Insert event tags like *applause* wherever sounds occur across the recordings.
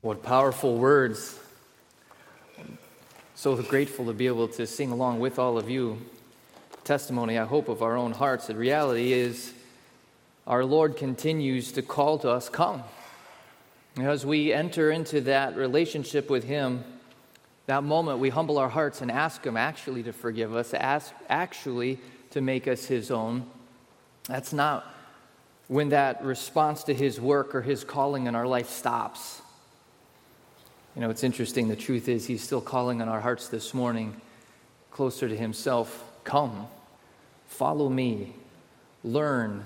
What powerful words. So grateful to be able to sing along with all of you. Testimony, I hope, of our own hearts. The reality is, our Lord continues to call to us, Come. As we enter into that relationship with Him, that moment we humble our hearts and ask Him actually to forgive us, ask actually to make us His own. That's not when that response to His work or His calling in our life stops. You know, it's interesting. The truth is, He's still calling on our hearts this morning closer to Himself. Come, follow me, learn.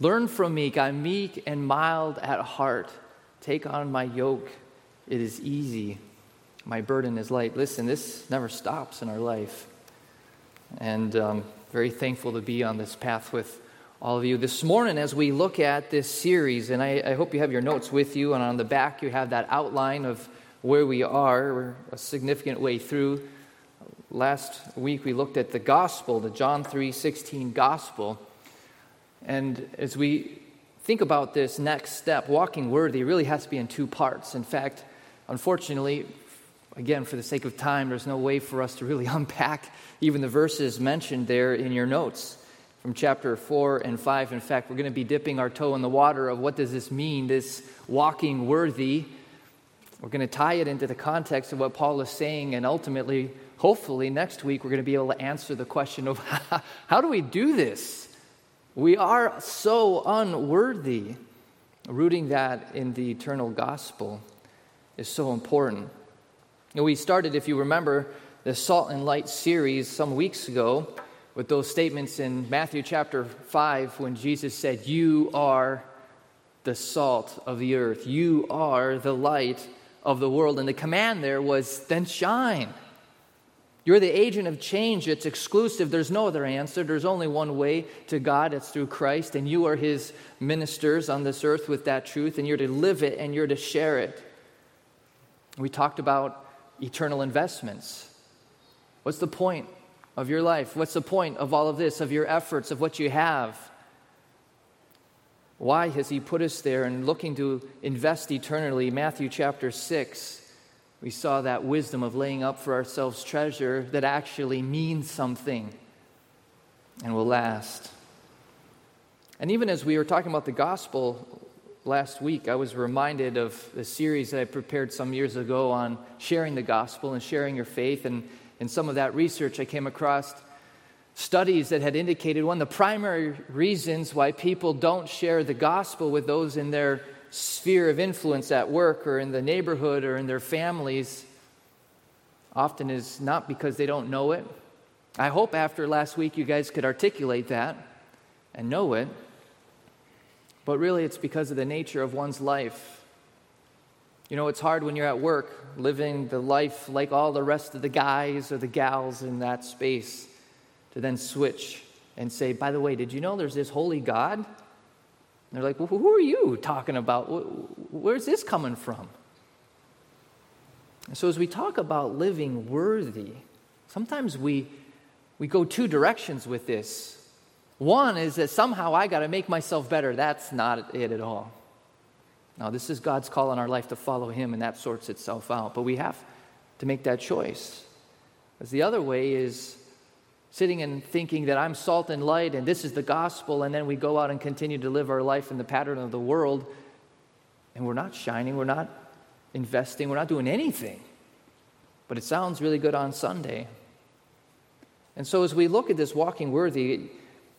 Learn from me. I'm meek and mild at heart. Take on my yoke. It is easy. My burden is light. Listen, this never stops in our life. And um, very thankful to be on this path with all of you. This morning, as we look at this series, and I, I hope you have your notes with you, and on the back you have that outline of where we are. We're a significant way through. Last week we looked at the gospel, the John 3:16 gospel. And as we think about this next step, walking worthy really has to be in two parts. In fact, unfortunately, again, for the sake of time, there's no way for us to really *laughs* unpack even the verses mentioned there in your notes from chapter 4 and 5. In fact, we're going to be dipping our toe in the water of what does this mean, this walking worthy. We're going to tie it into the context of what Paul is saying, and ultimately, hopefully, next week, we're going to be able to answer the question of *laughs* how do we do this? We are so unworthy. Rooting that in the eternal gospel is so important. And we started, if you remember, the Salt and Light series some weeks ago with those statements in Matthew chapter 5 when Jesus said, You are the salt of the earth, you are the light of the world. And the command there was then shine. You're the agent of change. It's exclusive. There's no other answer. There's only one way to God. It's through Christ. And you are his ministers on this earth with that truth. And you're to live it and you're to share it. We talked about eternal investments. What's the point of your life? What's the point of all of this, of your efforts, of what you have? Why has He put us there and looking to invest eternally? Matthew chapter 6, we saw that wisdom of laying up for ourselves treasure that actually means something and will last. And even as we were talking about the gospel last week, I was reminded of a series that I prepared some years ago on sharing the gospel and sharing your faith. And in some of that research, I came across studies that had indicated one of the primary reasons why people don't share the gospel with those in their sphere of influence at work or in the neighborhood or in their families often is not because they don't know it. I hope after last week you guys could articulate that and know it. But really, it's because of the nature of one's life. You know, it's hard when you're at work living the life like all the rest of the guys or the gals in that space to then switch and say, by the way, did you know there's this holy God? And they're like, well, who are you talking about? Where's this coming from? so, as we talk about living worthy, sometimes we, we go two directions with this. One is that somehow I got to make myself better. That's not it at all. Now, this is God's call on our life to follow Him, and that sorts itself out. But we have to make that choice. As the other way is sitting and thinking that I'm salt and light and this is the gospel, and then we go out and continue to live our life in the pattern of the world, and we're not shining, we're not investing, we're not doing anything. But it sounds really good on Sunday. And so, as we look at this walking worthy,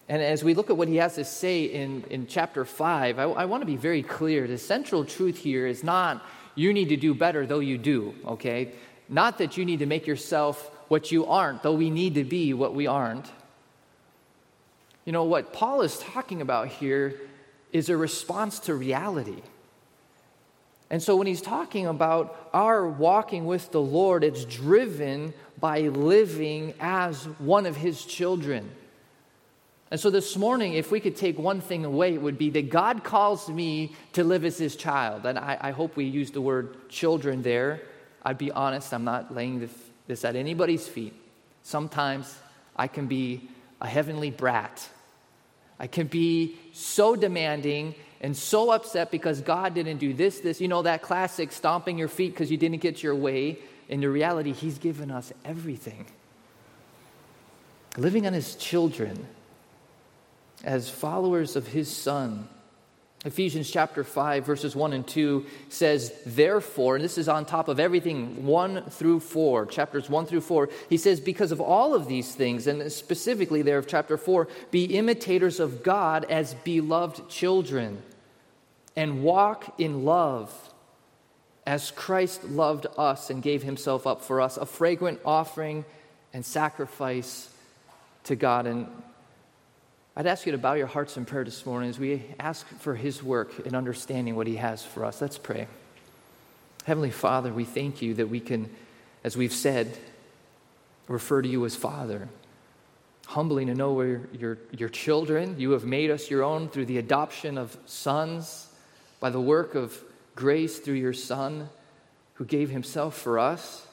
and as we look at what he has to say in, in chapter 5, I, I want to be very clear. The central truth here is not you need to do better, though you do, okay? Not that you need to make yourself what you aren't, though we need to be what we aren't. You know, what Paul is talking about here is a response to reality. And so when he's talking about our walking with the Lord, it's driven by living as one of his children. And so this morning, if we could take one thing away, it would be that God calls me to live as his child. And I, I hope we use the word children there. I'd be honest, I'm not laying the this at anybody's feet. Sometimes I can be a heavenly brat. I can be so demanding and so upset because God didn't do this, this. You know, that classic stomping your feet because you didn't get your way. In the reality, He's given us everything. Living on His children as followers of His Son Ephesians chapter 5, verses 1 and 2 says, Therefore, and this is on top of everything 1 through 4, chapters 1 through 4, he says, Because of all of these things, and specifically there of chapter 4, be imitators of God as beloved children, and walk in love as Christ loved us and gave himself up for us, a fragrant offering and sacrifice to God. And I'd ask you to bow your hearts in prayer this morning as we ask for His work in understanding what He has for us. Let's pray. Heavenly Father, we thank you that we can, as we've said, refer to you as Father. Humbling to know we're your, your children. You have made us your own through the adoption of sons, by the work of grace through your Son who gave Himself for us.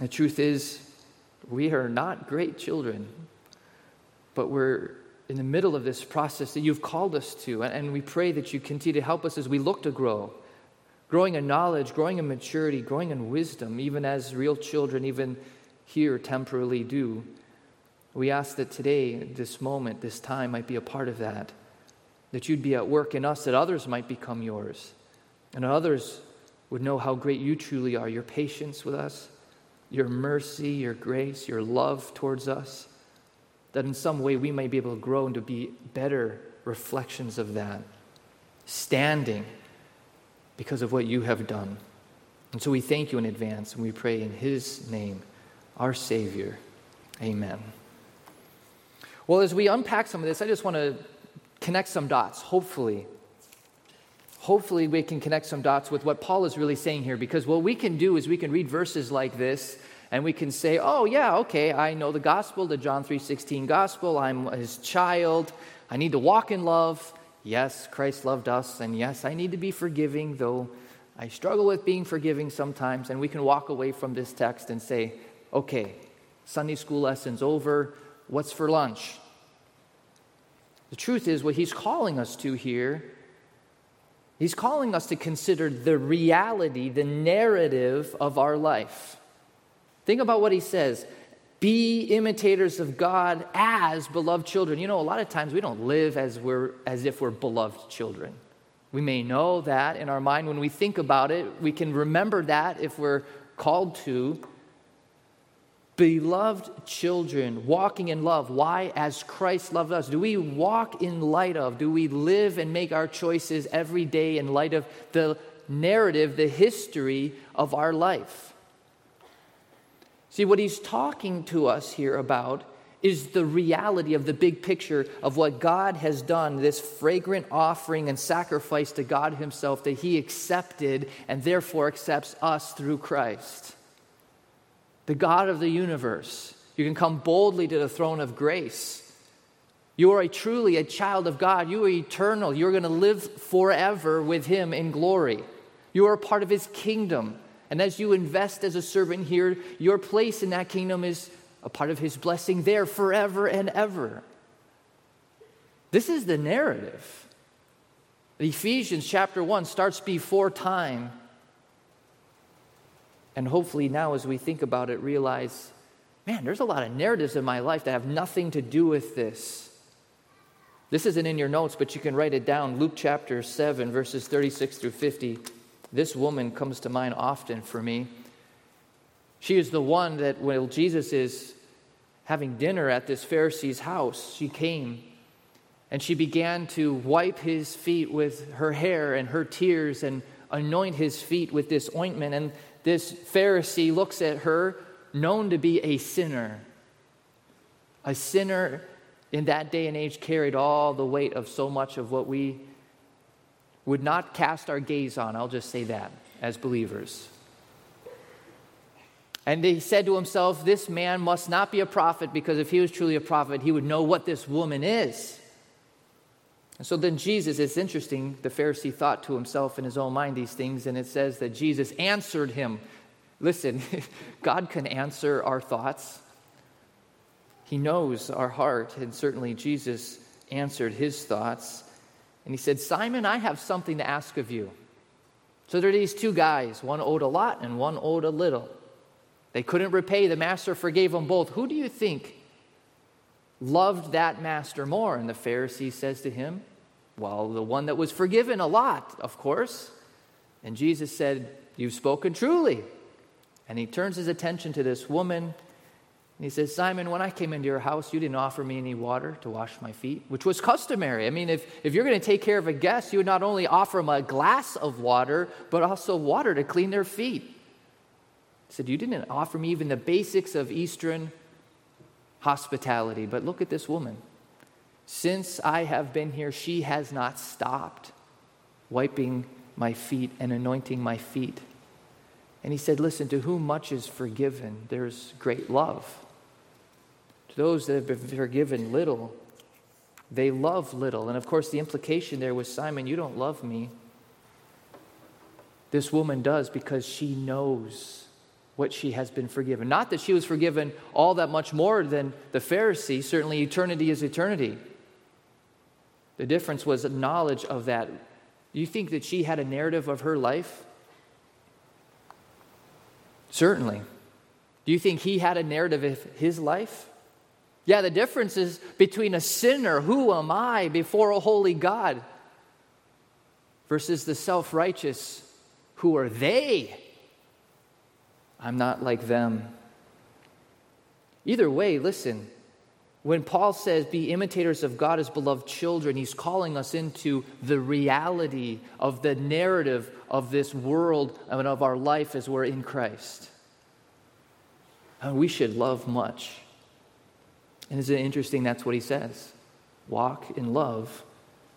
The truth is, we are not great children but we're in the middle of this process that you've called us to. And we pray that you continue to help us as we look to grow, growing in knowledge, growing in maturity, growing in wisdom, even as real children, even here temporarily do. We ask that today, this moment, this time might be a part of that, that you'd be at work in us, that others might become yours, and others would know how great you truly are, your patience with us, your mercy, your grace, your love towards us that in some way we might be able to grow and to be better reflections of that, standing because of what you have done. And so we thank you in advance and we pray in His name, our Savior. Amen. Well, as we unpack some of this, I just want to connect some dots, hopefully. Hopefully, we can connect some dots with what Paul is really saying here because what we can do is we can read verses like this and we can say, "Oh yeah, okay, I know the gospel, the John 3:16 gospel. I'm his child. I need to walk in love. Yes, Christ loved us, and yes, I need to be forgiving, though I struggle with being forgiving sometimes." And we can walk away from this text and say, "Okay, Sunday school lessons over. What's for lunch?" The truth is, what he's calling us to here He's calling us to consider the reality, the narrative of our life. Think about what he says be imitators of God as beloved children. You know, a lot of times we don't live as, we're, as if we're beloved children. We may know that in our mind when we think about it. We can remember that if we're called to. Beloved children, walking in love. Why? As Christ loved us. Do we walk in light of, do we live and make our choices every day in light of the narrative, the history of our life? See, what he's talking to us here about is the reality of the big picture of what God has done, this fragrant offering and sacrifice to God Himself that He accepted and therefore accepts us through Christ. The God of the universe. You can come boldly to the throne of grace. You are a, truly a child of God. You are eternal. You're going to live forever with Him in glory. You are a part of His kingdom. And as you invest as a servant here, your place in that kingdom is a part of his blessing there forever and ever. This is the narrative. Ephesians chapter 1 starts before time. And hopefully, now as we think about it, realize man, there's a lot of narratives in my life that have nothing to do with this. This isn't in your notes, but you can write it down. Luke chapter 7, verses 36 through 50. This woman comes to mind often for me. She is the one that, while Jesus is having dinner at this Pharisee's house, she came and she began to wipe his feet with her hair and her tears and anoint his feet with this ointment. And this Pharisee looks at her, known to be a sinner. A sinner in that day and age carried all the weight of so much of what we would not cast our gaze on, I'll just say that, as believers. And he said to himself, This man must not be a prophet because if he was truly a prophet, he would know what this woman is. And so then Jesus, it's interesting, the Pharisee thought to himself in his own mind these things, and it says that Jesus answered him. Listen, *laughs* God can answer our thoughts. He knows our heart, and certainly Jesus answered his thoughts. And he said, Simon, I have something to ask of you. So there are these two guys, one owed a lot and one owed a little. They couldn't repay, the master forgave them both. Who do you think loved that master more? And the Pharisee says to him, Well, the one that was forgiven a lot, of course. And Jesus said, You've spoken truly. And he turns his attention to this woman and he says, Simon, when I came into your house, you didn't offer me any water to wash my feet, which was customary. I mean, if, if you're going to take care of a guest, you would not only offer them a glass of water, but also water to clean their feet. He said, You didn't offer me even the basics of Eastern hospitality. But look at this woman. Since I have been here, she has not stopped wiping my feet and anointing my feet. And he said, Listen, to whom much is forgiven, there's great love. To those that have been forgiven little, they love little. And of course, the implication there was Simon, you don't love me. This woman does because she knows what she has been forgiven. Not that she was forgiven all that much more than the Pharisee, certainly eternity is eternity. The difference was knowledge of that. Do you think that she had a narrative of her life? Certainly. Do you think he had a narrative of his life? Yeah, the difference is between a sinner, who am I before a holy God, versus the self righteous, who are they? I'm not like them. Either way, listen, when Paul says, be imitators of God as beloved children, he's calling us into the reality of the narrative of this world and of our life as we're in Christ. And we should love much. And isn't it interesting? That's what he says. Walk in love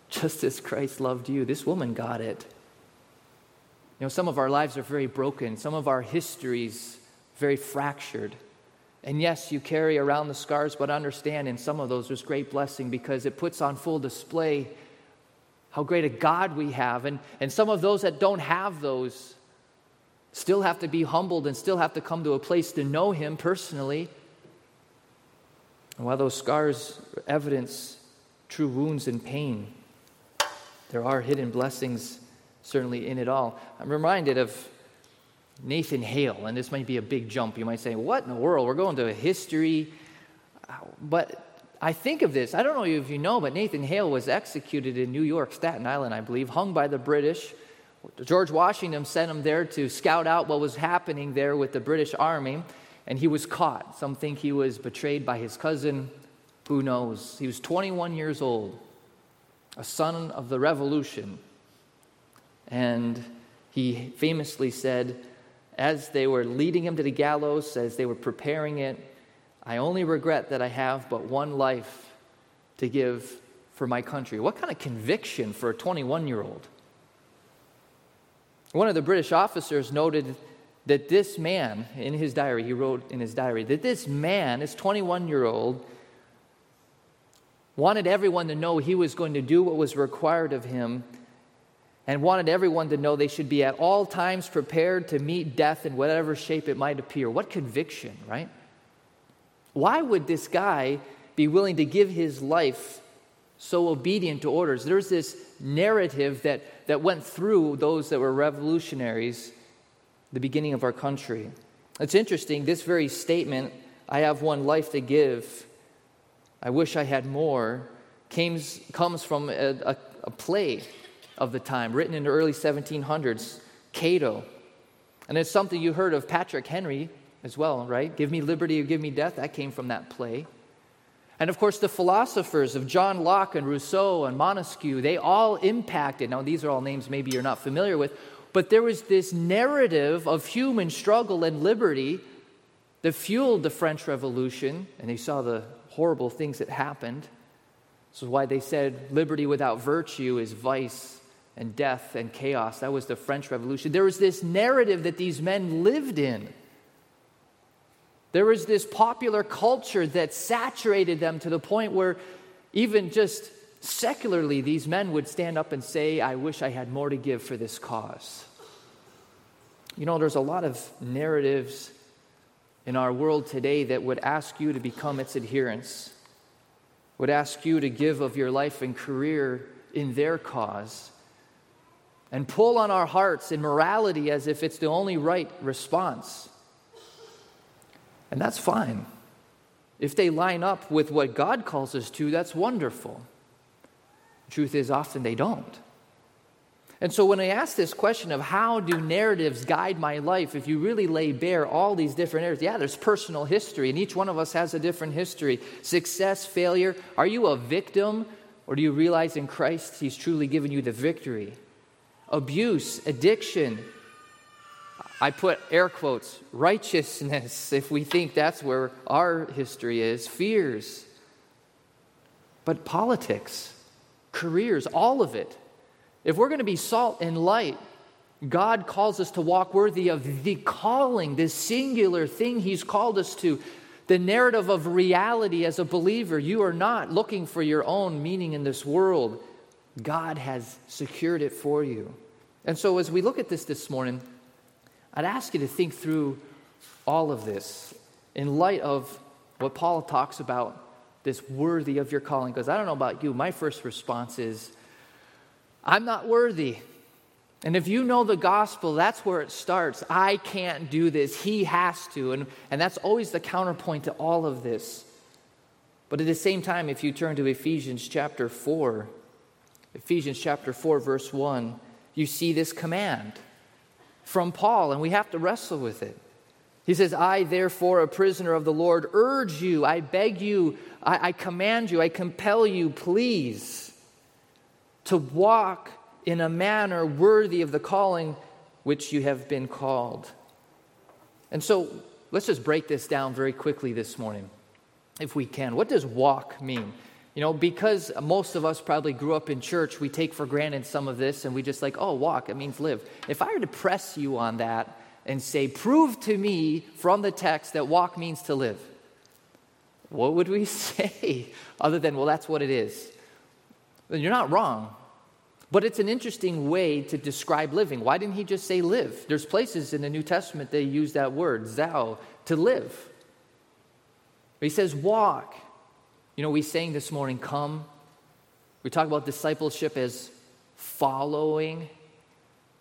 just as Christ loved you. This woman got it. You know, some of our lives are very broken, some of our histories very fractured. And yes, you carry around the scars, but understand in some of those there's great blessing because it puts on full display how great a God we have. And, and some of those that don't have those still have to be humbled and still have to come to a place to know Him personally and while those scars evidence true wounds and pain, there are hidden blessings certainly in it all. I'm reminded of Nathan Hale, and this might be a big jump. You might say, What in the world? We're going to history. Uh, but I think of this. I don't know if you know, but Nathan Hale was executed in New York, Staten Island, I believe, hung by the British. George Washington sent him there to scout out what was happening there with the British Army and he was caught. Some think he was betrayed by his cousin. Who knows? He was 21 years old, a son of the revolution. And he famously said, as they were leading him to the gallows, as they were preparing it, I only regret that I have but one life to give for my country. What kind of conviction for a 21 year old? One of the British officers noted that this man, in his diary, he wrote in his diary, that this man, this 21 year old, wanted everyone to know he was going to do what was required of him and wanted everyone to know they should be at all times prepared to meet death in whatever shape it might appear. What conviction, right? Why would this guy be willing to give his life so obedient to orders? There's this narrative that, that went through those that were revolutionaries the beginning of our country. It's interesting, this very statement, I have one life to give, I wish I had more, came, comes from a, a, a play of the time written in the early 1700s, Cato. And it's something you heard of Patrick Henry as well, right? Give me liberty or give me death. That came from that play. And of course, the philosophers of John Locke and Rousseau and Montesquieu, they all impacted. Now, these are all names maybe you're not familiar with, but there was this narrative of human struggle and liberty that fueled the French Revolution, and they saw the horrible things that happened. This is why they said liberty without virtue is vice and death and chaos. That was the French Revolution. There was this narrative that these men lived in. There was this popular culture that saturated them to the point where even just secularly, these men would stand up and say, I wish I had more to give for this cause. You know, there's a lot of narratives in our world today that would ask you to become its adherents, would ask you to give of your life and career in their cause and pull on our hearts in morality as if it's the only right response. And that's fine. If they line up with what God calls us to, that's wonderful. Truth is, often they don't. And so when I ask this question of how do narratives guide my life, if you really lay bare all these different areas, yeah, there's personal history, and each one of us has a different history. Success, failure. Are you a victim, or do you realize in Christ He's truly given you the victory? Abuse, addiction. I put air quotes, righteousness, *laughs* if we think that's where our history is, fears. But politics, careers, all of it if we're going to be salt and light, God calls us to walk worthy of the calling, this singular thing He's called us to, the narrative of reality as a believer. You are not looking for your own meaning in this world, God has secured it for you. And so, as we look at this this morning, I'd ask you to think through all of this in light of what Paul talks about this worthy of your calling. Because I don't know about you, my first response is, I'm not worthy. And if you know the gospel, that's where it starts. I can't do this. He has to. And, and that's always the counterpoint to all of this. But at the same time, if you turn to Ephesians chapter 4, Ephesians chapter 4, verse 1, you see this command from Paul, and we have to wrestle with it. He says, I, therefore, a prisoner of the Lord, urge you, I beg you, I, I command you, I compel you, please to walk in a manner worthy of the calling which you have been called. And so let's just break this down very quickly this morning, if we can. What does walk mean? You know, because most of us probably grew up in church, we take for granted some of this and we just like, oh, walk, it means live. If I were to press you on that and say, prove to me from the text that walk means to live, what would we *laughs* say other than, well, that's what it is? you're not wrong. But it's an interesting way to describe living. Why didn't he just say live? There's places in the New Testament they use that word, zao, to live. He says walk. You know, we sang this morning, come. We talk about discipleship as following.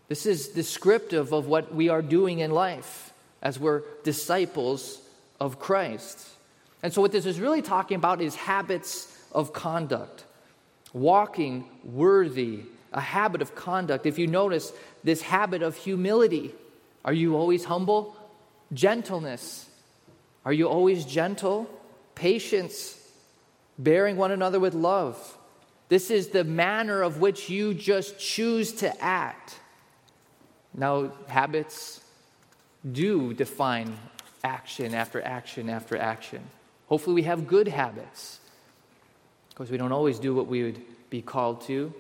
This is descriptive of what we are doing in life as we're disciples of Christ. And so, what this is really talking about is habits of conduct walking worthy, a habit of conduct. If you notice this habit of humility, are you always humble? Gentleness, are you always gentle? Patience, bearing one another with love. This is the manner of which you just choose to act. Now, habits do define action after action after action. Hopefully, we have good habits because we don't always do what we would be called to.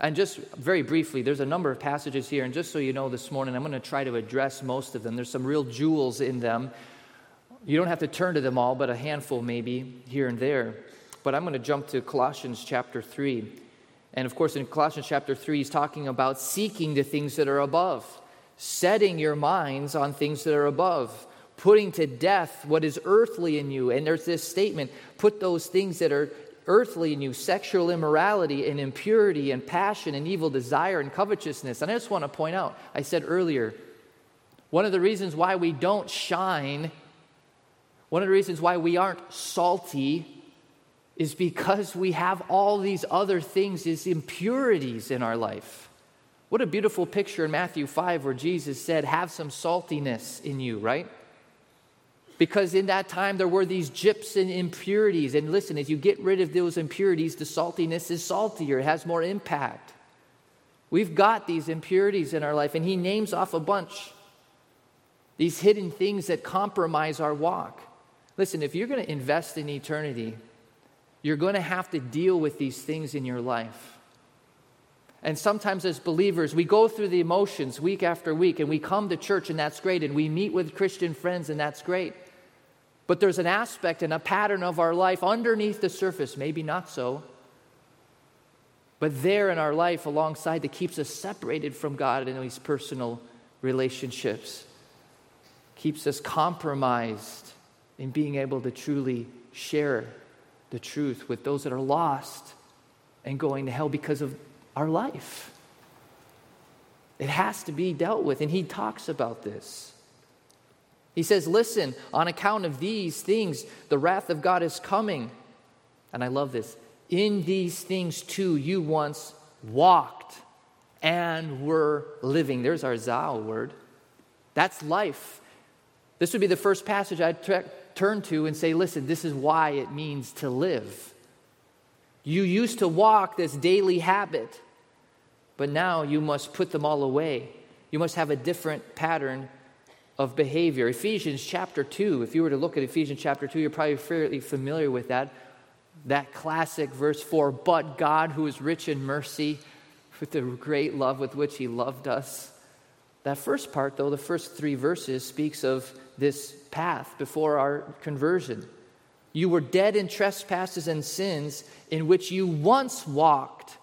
And just very briefly, there's a number of passages here, and just so you know this morning, I'm going to try to address most of them. There's some real jewels in them. You don't have to turn to them all, but a handful maybe here and there. But I'm going to jump to Colossians chapter 3. And of course, in Colossians chapter 3, he's talking about seeking the things that are above, setting your minds on things that are above, putting to death what is earthly in you. And there's this statement put those things that are earthly in you sexual immorality and impurity and passion and evil desire and covetousness. And I just want to point out, I said earlier, one of the reasons why we don't shine, one of the reasons why we aren't salty, is because we have all these other things, these impurities in our life. What a beautiful picture in Matthew 5 where Jesus said, Have some saltiness in you, right? Because in that time there were these gypsum impurities. And listen, as you get rid of those impurities, the saltiness is saltier, it has more impact. We've got these impurities in our life, and he names off a bunch. These hidden things that compromise our walk. Listen, if you're going to invest in eternity, you're going to have to deal with these things in your life. And sometimes, as believers, we go through the emotions week after week, and we come to church, and that's great, and we meet with Christian friends, and that's great. But there's an aspect and a pattern of our life underneath the surface, maybe not so, but there in our life alongside that keeps us separated from God in these personal relationships, keeps us compromised in being able to truly share the truth with those that are lost and going to hell because of our life. It has to be dealt with, and he talks about this. He says, Listen, on account of these things, the wrath of God is coming. And I love this. In these things, too, you once walked and were living. There's our Zao word. That's life. This would be the first passage I'd tra- turn to and say, Listen, this is why it means to live. You used to walk this daily habit, but now you must put them all away. You must have a different pattern of behavior. Ephesians chapter 2, if you were to look at Ephesians chapter 2, you're probably fairly familiar with that. That classic verse 4 But God, who is rich in mercy, with the great love with which He loved us. That first part, though, the first three verses, speaks of this path before our conversion. You were dead in trespasses and sins in which you once walked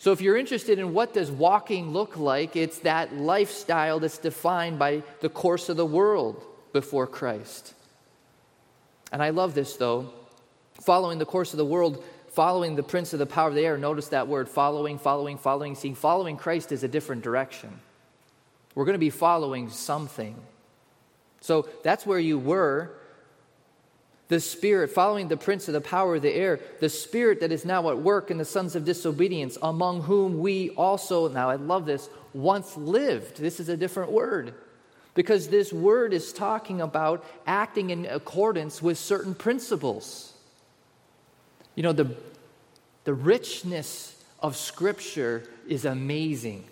so if you're interested in what does walking look like, it's that lifestyle that's defined by the course of the world before Christ. And I love this though. Following the course of the world, following the prince of the power of the air, notice that word following, following, following. See, following Christ is a different direction. We're going to be following something. So that's where you were the Spirit, following the prince of the power of the air, the Spirit that is now at work in the sons of disobedience, among whom we also, now I love this, once lived. This is a different word. Because this word is talking about acting in accordance with certain principles. You know, the, the richness of Scripture is amazing.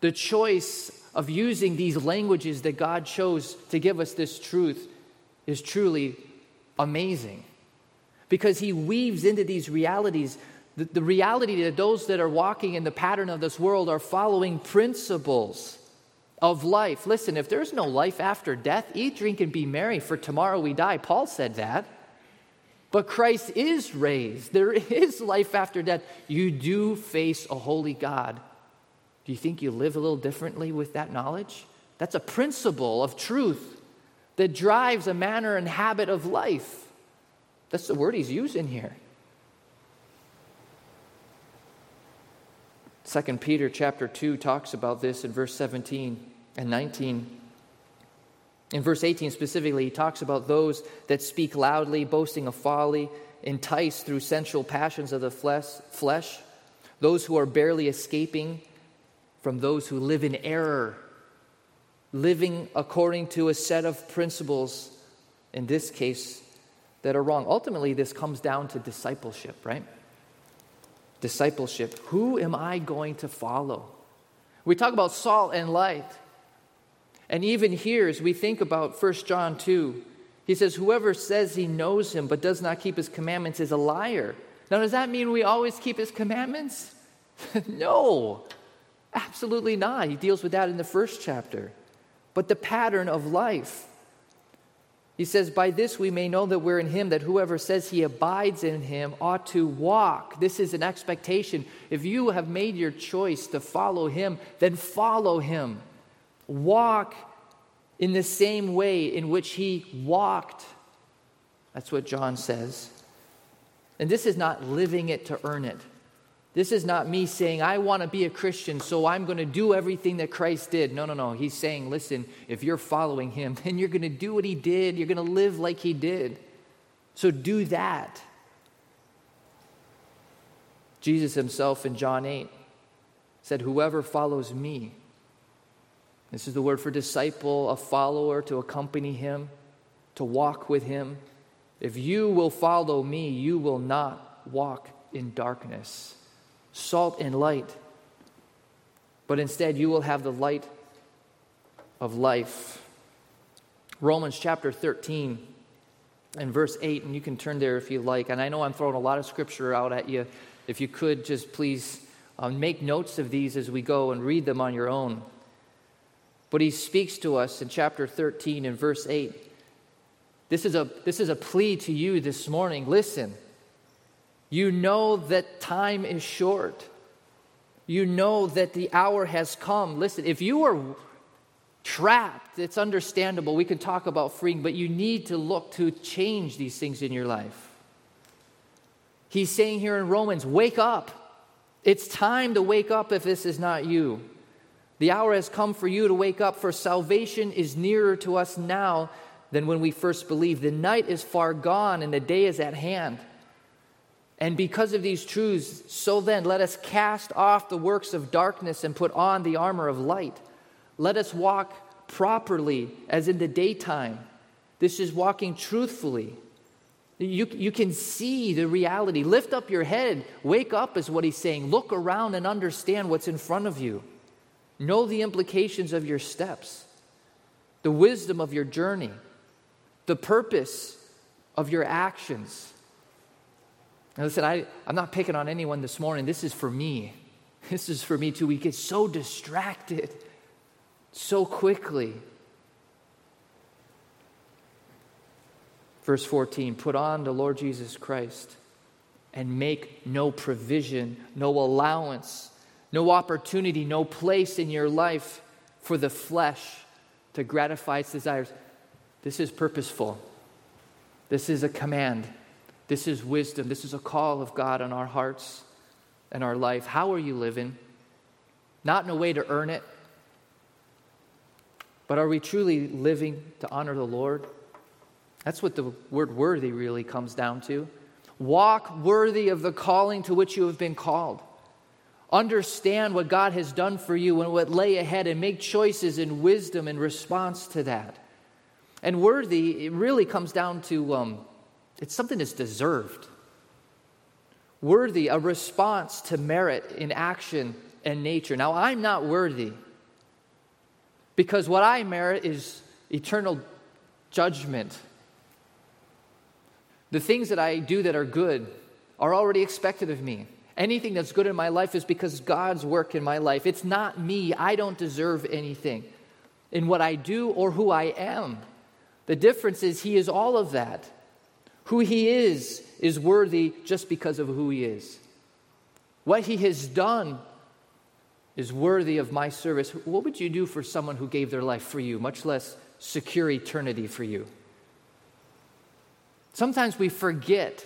The choice of using these languages that God chose to give us this truth is truly amazing because he weaves into these realities the, the, reality that those that are walking in the pattern of this world are following principles of life. Listen, if there's no life after death, eat, drink, and be merry, for tomorrow we die. Paul said that. But Christ is raised. There *laughs* is life after death. You do face a holy God. Do you think you live a little differently with that knowledge? That's a principle of truth that drives a manner and habit of life. That's the word he's using here. 2 Peter chapter 2 talks about this in verse 17 and 19. In verse 18 specifically, he talks about those that speak loudly, boasting of folly, enticed through sensual passions of the flesh, those who are barely escaping from those who live in error living according to a set of principles, in this case, that are wrong. Ultimately, this comes down to discipleship, right? Discipleship. Who am I going to follow? We talk about salt and light. And even here, as we think about 1 John 2, he says, Whoever says he knows him but does not keep his commandments is a liar. Now, does that mean we always keep his commandments? *laughs* no, absolutely not. He deals with that in the first chapter but the pattern of life. He says, By this we may know that we're in Him, that whoever says he abides in Him ought to walk. This is an expectation. If you have made your choice to follow Him, then follow Him. Walk in the same way in which He walked. That's what John says. And this is not living it to earn it. This is not me saying, I want to be a Christian, so I'm going to do everything that Christ did. No, no, no. He's saying, listen, if you're following him, *laughs* then you're going to do what he did. You're going to live like he did. So do that. Jesus himself in John 8 said, Whoever follows me, this is the word for disciple, a follower, to accompany him, to walk with him. If you will follow me, you will not walk in darkness salt and light, but instead you will have the light of life. Romans chapter 13 and verse 8, and you can turn there if you like. And I know I'm throwing a lot of scripture out at you. If you could just please um, make notes of these as we go and read them on your own. But he speaks to us in chapter 13 and verse 8. This is a, this is a plea to you this morning. Listen. You know that time is short. You know that the hour has come. Listen, if you are trapped, it's understandable. We can talk about freeing, but you need to look to change these things in your life. He's saying here in Romans, wake up. It's time to wake up if this is not you. The hour has come for you to wake up, for salvation is nearer to us now than when we first believed. The night is far gone and the day is at hand. And because of these truths, so then let us cast off the works of darkness and put on the armor of light. Let us walk properly as in the daytime. This is walking truthfully. You, you can see the reality. Lift up your head. Wake up, is what he's saying. Look around and understand what's in front of you. Know the implications of your steps, the wisdom of your journey, the purpose of your actions. Now, listen, I, I'm not picking on anyone this morning. This is for me. *laughs* This is for me too. We get so distracted so quickly. Verse 14 Put on the Lord Jesus Christ and make no provision, no allowance no opportunity, no place in your life for the flesh to gratify its desires. This is purposeful. This is a command. This is wisdom. This is a call of God on our hearts and our life. How are you living? Not in a way to earn it, but are we truly living to honor the Lord? That's what the word worthy really comes down to. Walk worthy of the calling to which you have been called. Understand what God has done for you and what lay ahead and make choices in wisdom in response to that. And worthy, it really comes down to um, it's something that's deserved. Worthy, a response to merit in action and nature. Now, I'm not worthy because what I merit is eternal judgment. The things that I do that are good are already expected of me. Anything that's good in my life is because God's work in my life. It's not me. I don't deserve anything in what I do or who I am. The difference is He is all of that. Who He is is worthy just because of who He is. What He has done is worthy of my service. What would you do for someone who gave their life for you, much less secure eternity for you? Sometimes we forget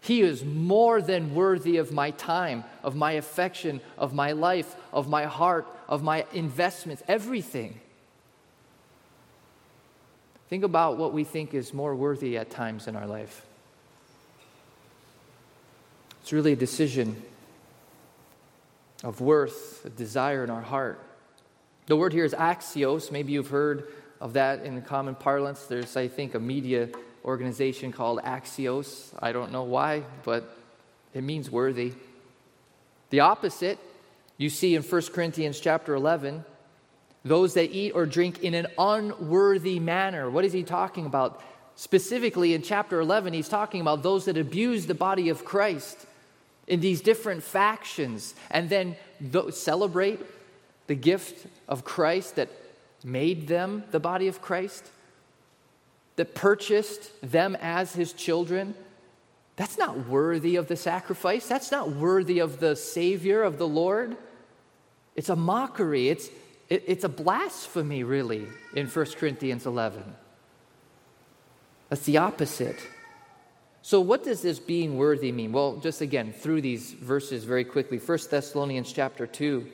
he is more than worthy of my time, of my affection, of my life, of my heart, of my investments, everything. Think about what we think is more worthy at times in our life. It's really a decision of worth, a desire in our heart. The word here is axios. Maybe you've heard of that in common parlance. There's, I think, a media organization called Axios. I don't know why, but it means worthy. The opposite you see in 1 Corinthians chapter 11 those that eat or drink in an unworthy manner. What is he talking about? Specifically in chapter 11, he's talking about those that abuse the body of Christ in these different factions and then celebrate the gift of Christ that made them the body of Christ that purchased them as his children, that's not worthy of the sacrifice. That's not worthy of the Savior, of the Lord. It's a mockery. It's, it, it's a blasphemy, really, in 1 Corinthians 11. That's the opposite. So, what does this being worthy mean? Well, just again, through these verses very quickly. 1 Thessalonians chapter 2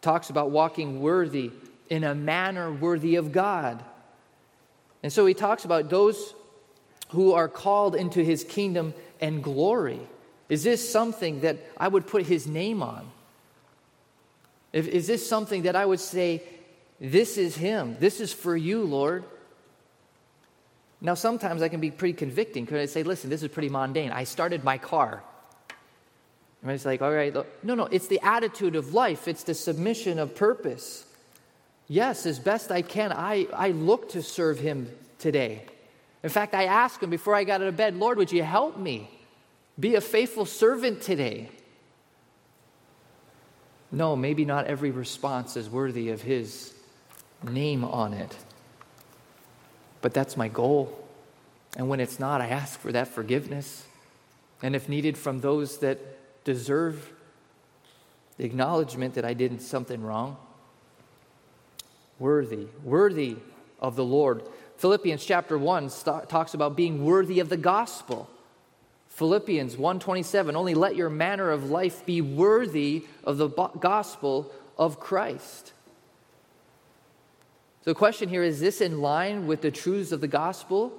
talks about walking worthy in a manner worthy of God. And so he talks about those who are called into his kingdom and glory. Is this something that I would put his name on? Is this something that I would say, This is him? This is for you, Lord? Now, sometimes I can be pretty convicting because I say, Listen, this is pretty mundane. I started my car. And it's like, All right, no, no, it's the attitude of life, it's the submission of purpose. Yes, as best I can, I, I look to serve Him today. In fact, I asked Him before I got out of bed, Lord, would you help me be a faithful servant today? No, maybe not every response is worthy of His name on it. But that's my goal. And when it's not, I ask for that forgiveness. And if needed, from those that deserve the acknowledgement that I did something wrong worthy, worthy of the Lord. Philippians chapter 1 st- talks about being worthy of the gospel. Philippians 1:27 only let your manner of life be worthy of the gospel of Christ. So the question here is this in line with the truths of the gospel?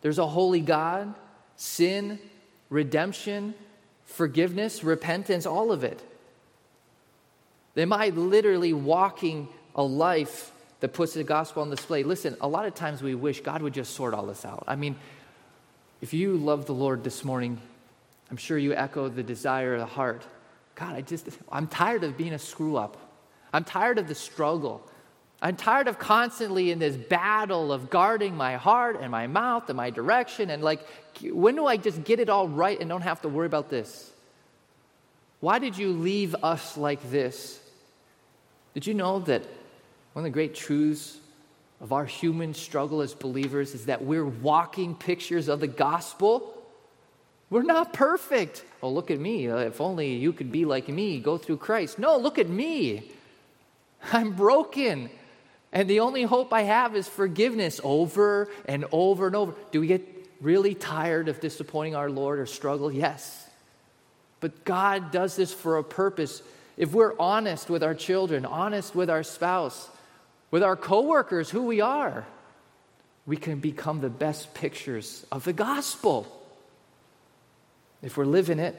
There's a holy God, sin, redemption, forgiveness, repentance, all of it. Am I literally walking a life that puts the gospel on display? Listen, a lot of times we wish God would just sort all this out. I mean, if you love the Lord this morning, I'm sure you echo the desire of the heart. God, I just, I'm tired of being a screw up. I'm tired of the struggle. I'm tired of constantly in this battle of guarding my heart and my mouth and my direction. And like, when do I just get it all right and don't have to worry about this? Why did you leave us like this? Did you know that one of the great truths of our human struggle as believers is that we're walking pictures of the gospel? We're not perfect. Oh, look at me. Uh, if only you could be like me, go through Christ. No, look at me. *laughs* I'm broken. And the only hope I have is forgiveness over and over and over. Do we get really tired of disappointing our Lord or struggle? Yes. But God does this for a purpose. If we're honest with our children, honest with our spouse, with our coworkers, who we are, we can become the best pictures of the gospel. If we're living it,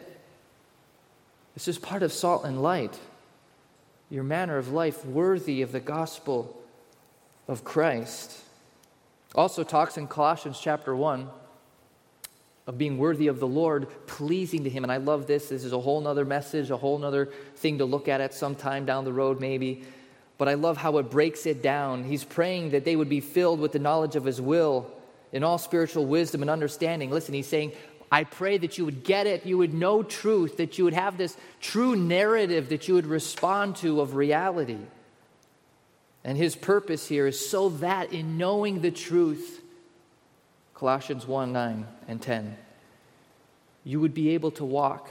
this is part of salt and light. Your manner of life worthy of the gospel of Christ. Also talks in Colossians chapter 1 of being worthy of the Lord, pleasing to Him. And I love this. This is a whole nother message, a whole nother thing to look at at some time down the road, maybe. But I love how it breaks it down. He's praying that they would be filled with the knowledge of His will in all spiritual wisdom and understanding. Listen, he's saying, I pray that you would get it, you would know truth, that you would have this true narrative that you would respond to of reality. And his purpose here is so that in knowing the truth, Colossians 1 9 and 10, you would be able to walk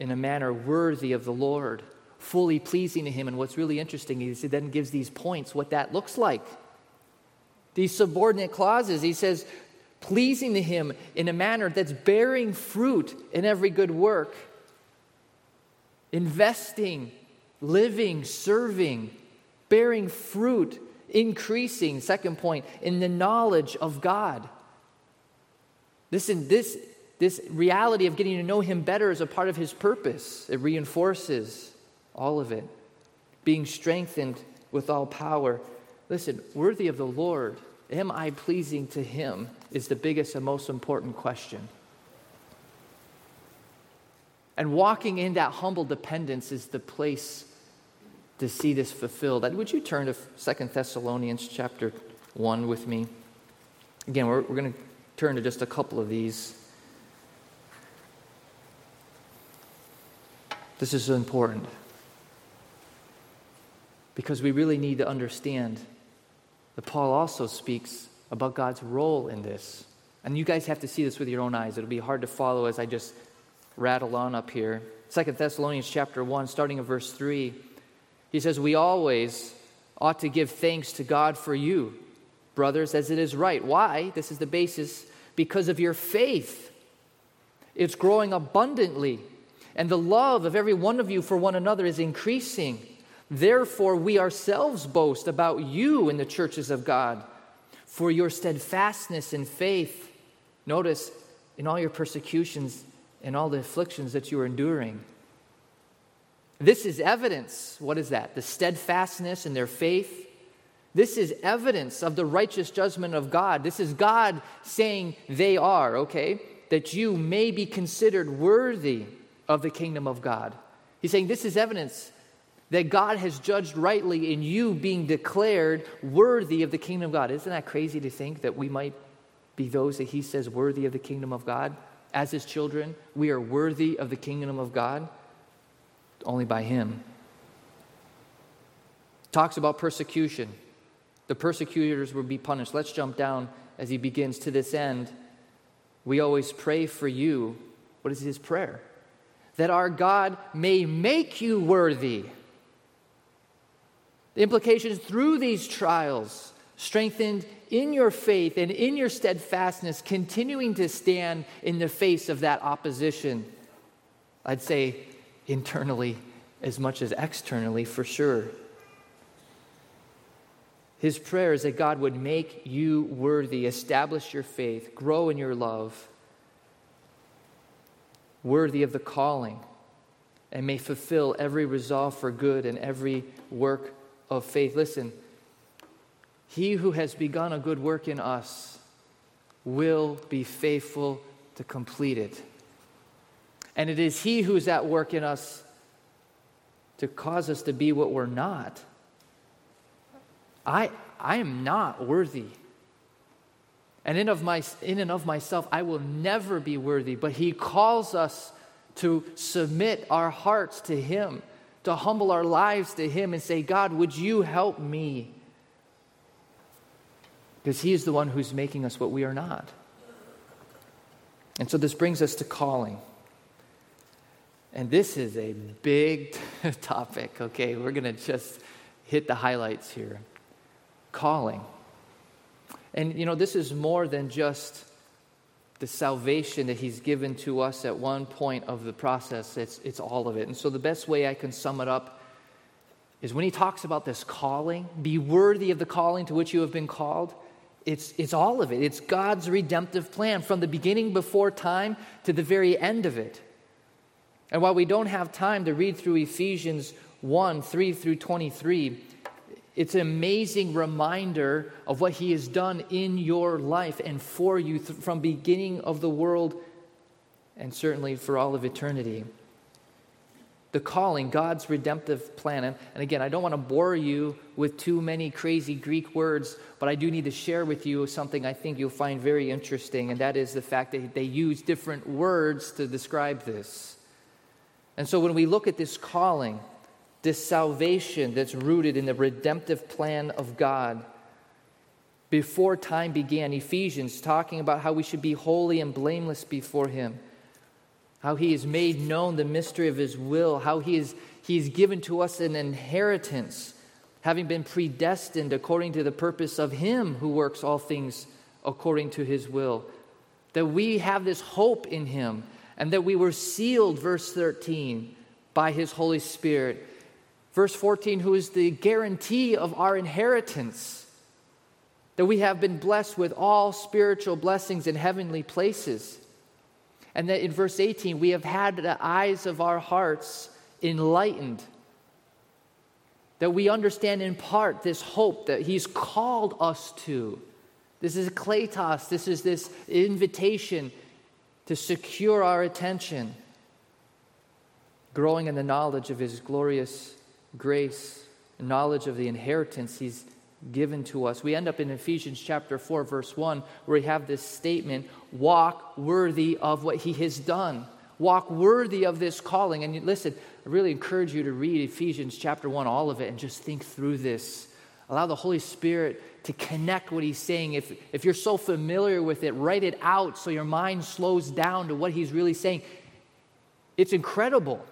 in a manner worthy of the Lord, fully pleasing to him. And what's really interesting is he then gives these points what that looks like. These subordinate clauses, he says, pleasing to him in a manner that's bearing fruit in every good work, investing, living, serving bearing fruit, increasing, second point, in the knowledge of God. Listen, this, this reality of getting to know Him better is a part of His purpose. It reinforces all of it. Being strengthened with all power. Listen, worthy of the Lord, am I pleasing to Him? Is the biggest and most important question. And walking in that humble dependence is the place to see this fulfilled. Would you turn to Second Thessalonians chapter 1 with me? Again, we're, we're going to turn to just a couple of these. This is important because we really need to understand that Paul also speaks about God's role in this. And you guys have to see this with your own eyes. It'll be hard to follow as I just rattle on up here. Second Thessalonians chapter 1, starting at verse 3. He says, We always ought to give thanks to God for you, brothers, as it is right. Why? This is the basis because of your faith. It's growing abundantly, and the love of every one of you for one another is increasing. Therefore, we ourselves boast about you in the churches of God for your steadfastness in faith. Notice, in all your persecutions and all the afflictions that you are enduring. This is evidence. What is that? The steadfastness in their faith. This is evidence of the righteous judgment of God. This is God saying they are, okay? That you may be considered worthy of the kingdom of God. He's saying this is evidence that God has judged rightly in you being declared worthy of the kingdom of God. Isn't that crazy to think that we might be those that He says worthy of the kingdom of God? As His children, we are worthy of the kingdom of God only by Him. Talks about persecution. The persecutors will be punished. Let's jump down as he begins to this end. We always pray for you. What is his prayer? That our God may make you worthy. The implications through these trials, strengthened in your faith and in your steadfastness, continuing to stand in the face of that opposition. I'd say internally as much as externally, for sure. His prayer is that God would make you worthy, establish your faith, grow in your love, worthy of the calling, and may fulfill every resolve for good and every work of faith. Listen, he who has begun a good work in us will be faithful to complete it. And it is He who is at work in us to cause us to be what we're not. I, I am not worthy. And in, of my, in and of myself, I will never be worthy. But He calls us to submit our hearts to Him, to humble our lives to Him and say, God, would you help me? Because He is the one who's making us what we are not. And so this brings us to calling. And this is a big *laughs* topic, okay? We're going to just hit the highlights here. Calling. And you know, this is more than just the salvation that He's given to us at one point of the process, it's, it's all of it. And so, the best way I can sum it up is when He talks about this calling, be worthy of the calling to which you have been called. It's, it's all of it. It's God's redemptive plan from the beginning before time to the very end of it. And while we don't have time to read through Ephesians 1 3 through 23, it's an amazing reminder of what he has done in your life and for you th- from beginning of the world and certainly for all of eternity. The calling, God's redemptive plan. And, and again, I don't want to bore you with too many crazy Greek words, but I do need to share with you something I think you'll find very interesting, and that is the fact that they use different words to describe this. And so when we look at this calling, this salvation that's rooted in the redemptive plan of God, before time began, Ephesians talking about how we should be holy and blameless before Him, how He has made known the mystery of His will, how He has given to us an inheritance, having been predestined according to the purpose of Him who works all things according to His will. That we have this hope in Him and that we were sealed, verse 13, by his Holy Spirit. Verse 14, who is the guarantee of our inheritance, that we have been blessed with all spiritual blessings in heavenly places. And that in verse 18, we have had the eyes of our hearts enlightened. That we understand in part this hope that He's called us to. This is a kletos, this is this invitation to secure our attention, growing in the knowledge of His glorious grace, knowledge of the inheritance He's given to us. We end up in Ephesians chapter 4, verse 1, where we have this statement walk worthy of what He has done. Walk worthy of this calling. And listen, I really encourage you to read Ephesians chapter 1, all of it, and just think through this. Allow the Holy Spirit to connect what he's saying. If, if you're so familiar with it, write it out so your mind slows down to what he's really saying. It's incredible.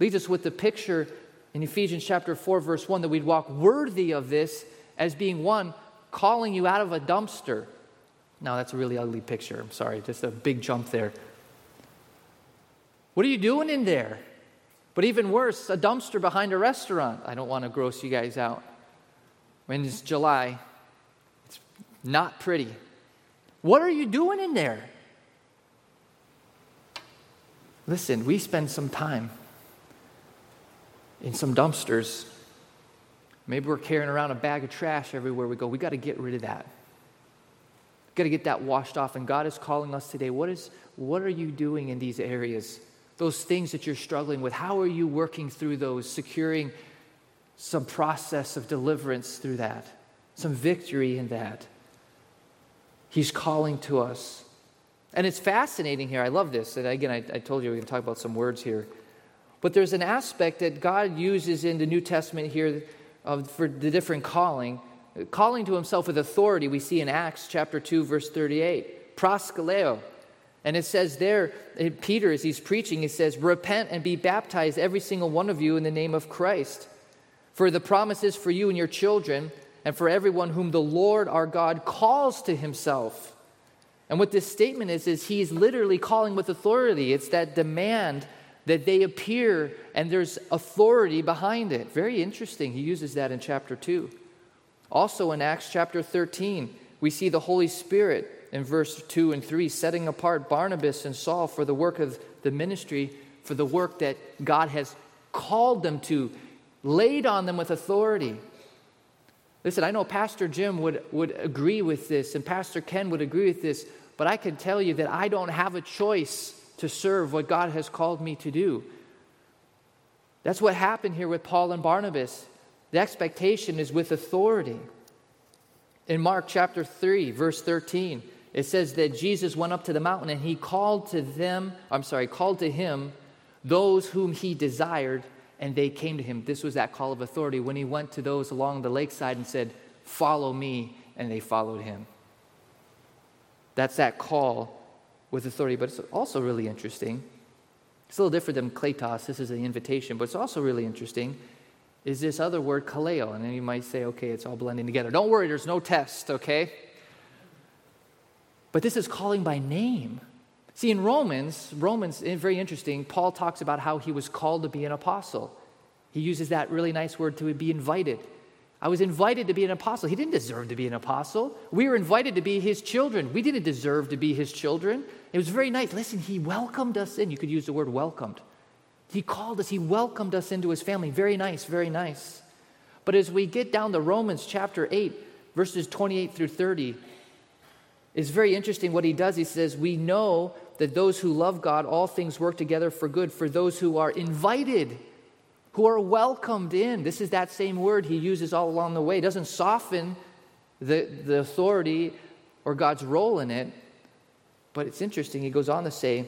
Leaves us with the picture in Ephesians chapter 4, verse 1, that we'd walk worthy of this as being one calling you out of a dumpster. Now, that's a really ugly picture. I'm sorry, just a big jump there. What are you doing in there? But even worse, a dumpster behind a restaurant. I don't want to gross you guys out when it's July. It's not pretty. What are you doing in there? Listen, we spend some time in some dumpsters. Maybe we're carrying around a bag of trash everywhere we go. We got to get rid of that. Got to get that washed off. And God is calling us today. What is what are you doing in these areas? Those things that you're struggling with. How are you working through those, securing some process of deliverance through that, some victory in that. He's calling to us. And it's fascinating here. I love this. And again, I, I told you we are going to talk about some words here. But there's an aspect that God uses in the New Testament here of, for the different calling. Calling to himself with authority, we see in Acts chapter 2, verse 38. Proskaleo. And it says there, eh, Peter, as he's preaching, he says, Repent and be baptized, every single one of you, in the name of Christ For the promise is for you and your children, and for everyone whom the Lord our God calls to himself. And what this statement is, is he's literally calling with authority. It's that demand that they appear and there's authority behind it. Very interesting. He uses that in chapter 2. Also in Acts chapter 13, we see the Holy Spirit in verse 2 and 3 setting apart Barnabas and Saul for the work of the ministry, for the work that God has called them to, laid on them with authority. Listen, I know Pastor Jim would, would agree with this, and Pastor Ken would agree with this, but I can tell you that I don't have a choice to serve what God has called me to do. That's what happened here with Paul and Barnabas. The expectation is with authority. In Mark chapter 3, verse 13, it says that Jesus went up to the mountain and he called to them, I'm sorry, called to him those whom he desired, and they came to him. This was that call of authority when he went to those along the lakeside and said, Follow me, and they followed him. That's that call with authority, but it's also really interesting. It's a little different than kletos. This is an invitation, but it's also really interesting. Is this other word kaleo? And then you might say, okay, it's all blending together. Don't worry, there's no test, okay? But this is calling by name. See, in Romans, Romans, eh, very interesting, Paul talks about how he was called to be an apostle. He uses that really nice word to be invited. I was invited to be an apostle. He didn't deserve to be an apostle. We were invited to be his children. We didn't deserve to be his children. It was very nice. Listen, he welcomed us in. You could use the word welcomed. He called us, he welcomed us into his family. Very nice, very nice. But as we get down to Romans chapter 8, verses 28 through 30, it's very interesting what he does. He says, We know that those who love God, all things work together for good for those who are invited, who are welcomed in. This is that same word he uses all along the way. It doesn't soften the, the authority or God's role in it. But it's interesting. He goes on to say,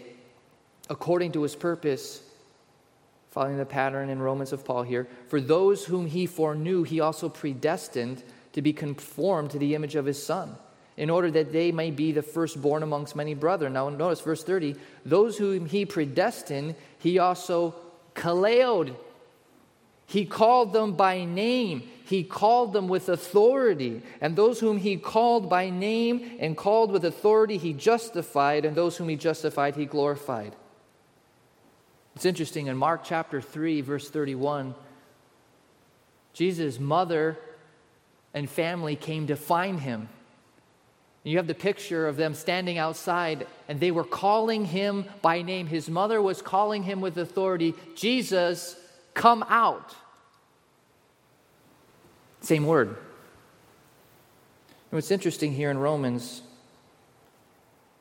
according to his purpose, following the pattern in Romans of Paul here, for those whom he foreknew, he also predestined to be conformed to the image of his son in order that they may be the firstborn amongst many brethren. Now, notice verse 30 those whom he predestined, he also kaleoed. He called them by name. He called them with authority. And those whom he called by name and called with authority, he justified. And those whom he justified, he glorified. It's interesting in Mark chapter 3, verse 31, Jesus' mother and family came to find him. You have the picture of them standing outside, and they were calling him by name. His mother was calling him with authority Jesus, come out. Same word. And what's interesting here in Romans,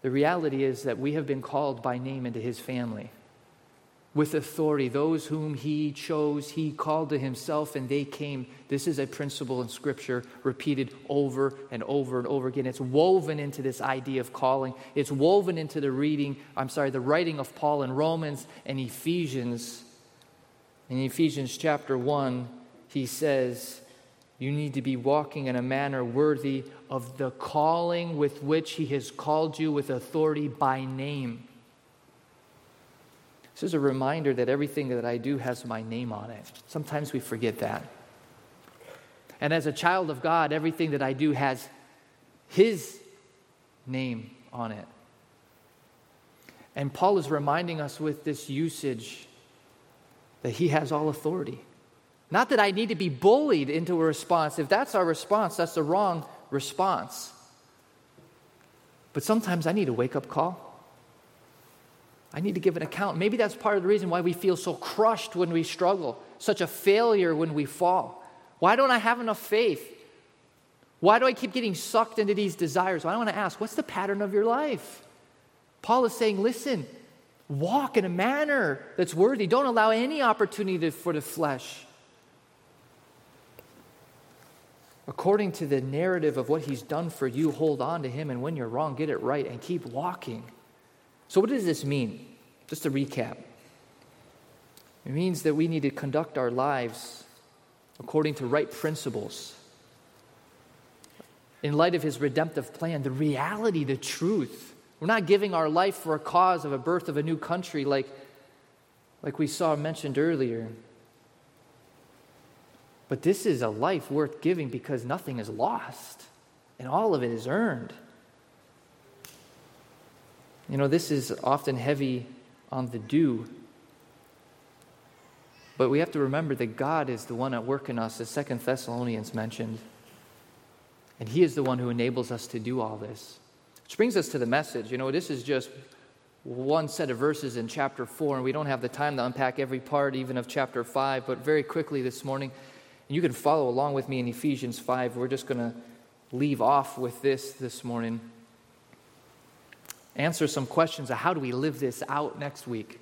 the reality is that we have been called by name into his family with authority. Those whom he chose, he called to himself, and they came. This is a principle in Scripture repeated over and over and over again. It's woven into this idea of calling, it's woven into the reading, I'm sorry, the writing of Paul in Romans and Ephesians. In Ephesians chapter 1, he says, You need to be walking in a manner worthy of the calling with which he has called you with authority by name. This is a reminder that everything that I do has my name on it. Sometimes we forget that. And as a child of God, everything that I do has His name on it. And Paul is reminding us with this usage that He has all authority. Not that I need to be bullied into a response. If that's our response, that's the wrong response. But sometimes I need a wake up call. I need to give an account. Maybe that's part of the reason why we feel so crushed when we struggle, such a failure when we fall. Why don't I have enough faith? Why do I keep getting sucked into these desires? Well, I want to ask, what's the pattern of your life? Paul is saying, listen, walk in a manner that's worthy. Don't allow any opportunity for the flesh. According to the narrative of what he's done for you, hold on to him, and when you're wrong, get it right and keep walking. So, what does this mean? Just to recap it means that we need to conduct our lives according to right principles. In light of his redemptive plan, the reality, the truth. We're not giving our life for a cause of a birth of a new country like, like we saw mentioned earlier. But this is a life worth giving because nothing is lost and all of it is earned. You know, this is often heavy on the do. But we have to remember that God is the one at work in us, as Second Thessalonians mentioned. And He is the one who enables us to do all this. Which brings us to the message. You know, this is just one set of verses in chapter 4, and we don't have the time to unpack every part, even of chapter 5, but very quickly this morning, you can follow along with me in Ephesians 5. We're just going to leave off with this this morning. Answer some questions of how do we live this out next week?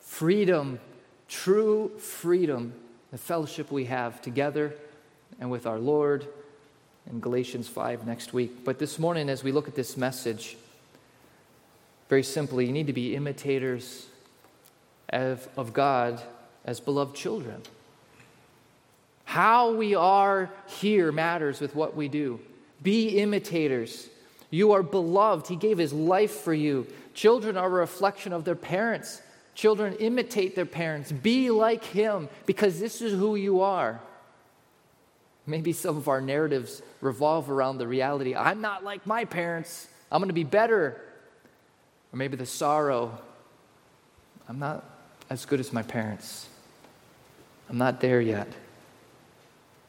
Freedom, true freedom, the fellowship we have together and with our Lord in Galatians 5 next week. But this morning, as we look at this message, very simply, you need to be imitators of, of God as beloved children. How we are here matters with what we do. Be imitators. You are beloved. He gave his life for you. Children are a reflection of their parents. Children imitate their parents. Be like him because this is who you are. Maybe some of our narratives revolve around the reality I'm not like my parents, I'm going to be better. Or maybe the sorrow I'm not as good as my parents, I'm not there yet.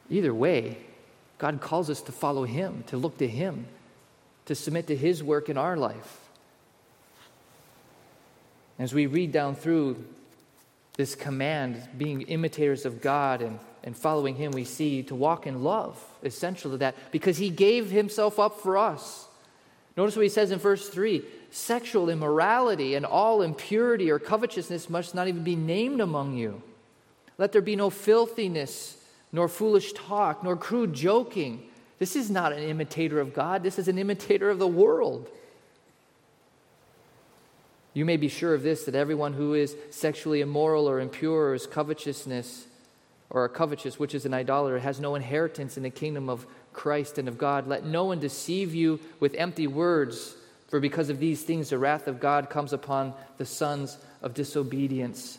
Either way, God calls us to follow Him, to look to Him, to submit to His work in our life. As we read down through this command, being imitators of God and, and following Him, we see to walk in love, essential to that, because He gave Himself up for us. Notice what He says in verse 3 sexual immorality and all impurity or covetousness must not even be named among you. Let there be no filthiness nor foolish talk, nor crude joking. This is not an imitator of God, this is an imitator of the world. You may be sure of this that everyone who is sexually immoral or impure or is covetousness or a covetous, which is an idolater, has no inheritance in the kingdom of Christ and of God. Let no one deceive you with empty words, for because of these things the wrath of God comes upon the sons of disobedience.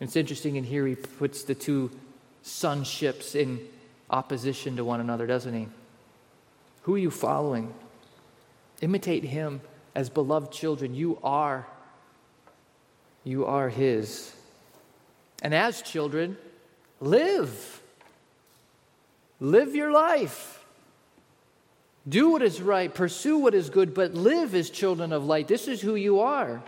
And it's interesting in here he puts the two sonships in opposition to one another, doesn't he? Who are you following? Imitate him as beloved children. You are. You are his. And as children, live. Live your life. Do what is right, pursue what is good, but live as children of light. This is who you are.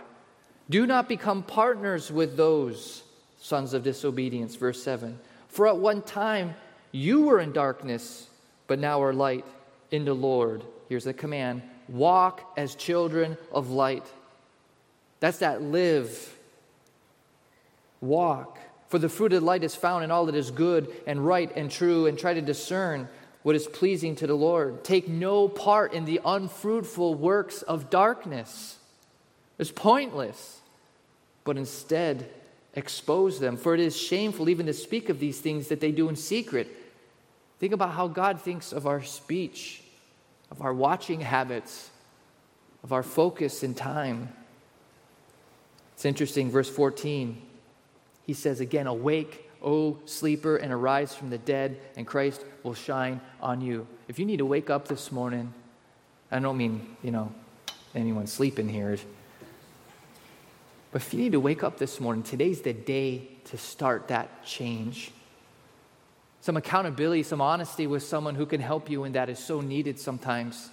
Do not become partners with those sons of disobedience. Verse 7. For at one time you were in darkness, but now are light in the Lord. Here's the command walk as children of light. That's that live. Walk. For the fruit of light is found in all that is good and right and true, and try to discern what is pleasing to the Lord. Take no part in the unfruitful works of darkness. It's pointless. But instead, expose them, for it is shameful even to speak of these things that they do in secret. Think about how God thinks of our speech, of our watching habits, of our focus in time. It's interesting, verse 14, he says again, Awake, O sleeper, and arise from the dead, and Christ will shine on you. If you need to wake up this morning, I don't mean, you know, anyone sleeping here. But if you need to wake up this morning, today's the day to start that change. Some accountability, some honesty with someone who can help you in that is so needed sometimes.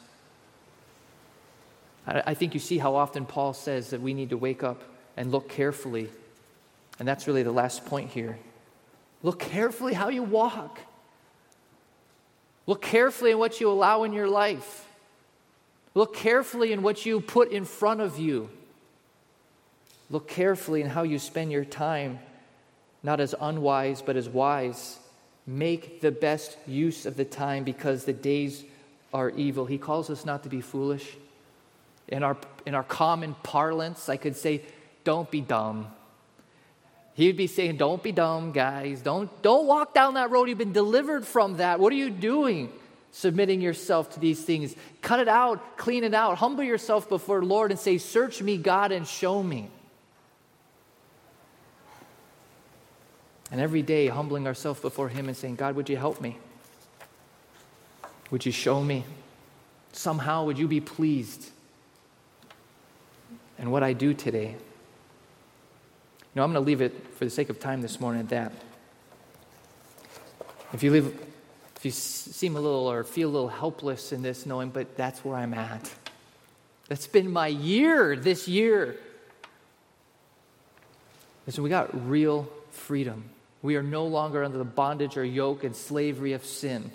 I think you see how often Paul says that we need to wake up and look carefully. And that's really the last point here. Look carefully how you walk. Look carefully in what you allow in your life. Look carefully in what you put in front of you. Look carefully in how you spend your time, not as unwise, but as wise. Make the best use of the time because the days are evil. He calls us not to be foolish. In our, in our common parlance, I could say, don't be dumb. He'd be saying, Don't be dumb, guys. Don't, don't walk down that road. You've been delivered from that. What are you doing? Submitting yourself to these things. Cut it out, clean it out. Humble yourself before the Lord and say, Search me, God, and show me. And every day humbling ourselves before Him and saying, God, would you help me? Would you show me? Somehow, would you be pleased in what I do today? You know, I'm going to leave it for the sake of time this morning at that. If you live, if you seem a little or feel a little helpless in this, knowing, but that's where I'm at. That's been my year this year. Listen, we got real freedom. We are no longer under the bondage or yoke and slavery of sin.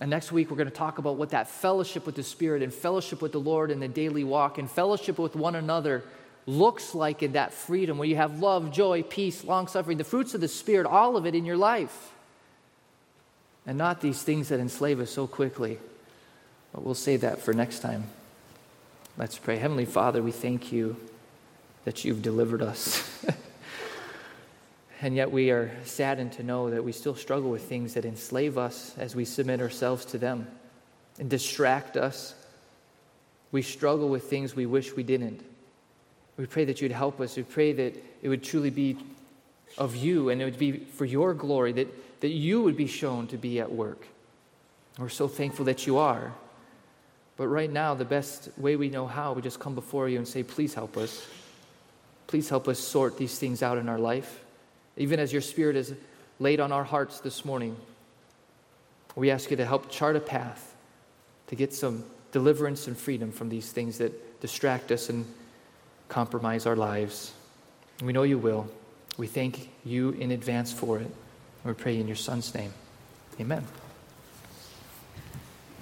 And next week, we're going to talk about what that fellowship with the Spirit and fellowship with the Lord in the daily walk and fellowship with one another looks like in that freedom where you have love, joy, peace, long suffering, the fruits of the Spirit, all of it in your life. And not these things that enslave us so quickly. But we'll save that for next time. Let's pray. Heavenly Father, we thank you that you've delivered us. *laughs* And yet we are saddened to know that we still struggle with things that enslave us as we submit ourselves to them and distract us. We struggle with things we wish we didn't. We pray that you'd help us. We pray that it would truly be of you and it would be for your glory, that, that you would be shown to be at work. We're so thankful that you are. But right now, the best way we know how, we just come before you and say, Please help us. Please help us sort these things out in our life. Even as your Spirit is laid on our hearts this morning, we ask you to help chart a path to get some deliverance and freedom from these things that distract us and compromise our lives. We know you will. We thank you in advance for it. we pray in your Son's name. Amen.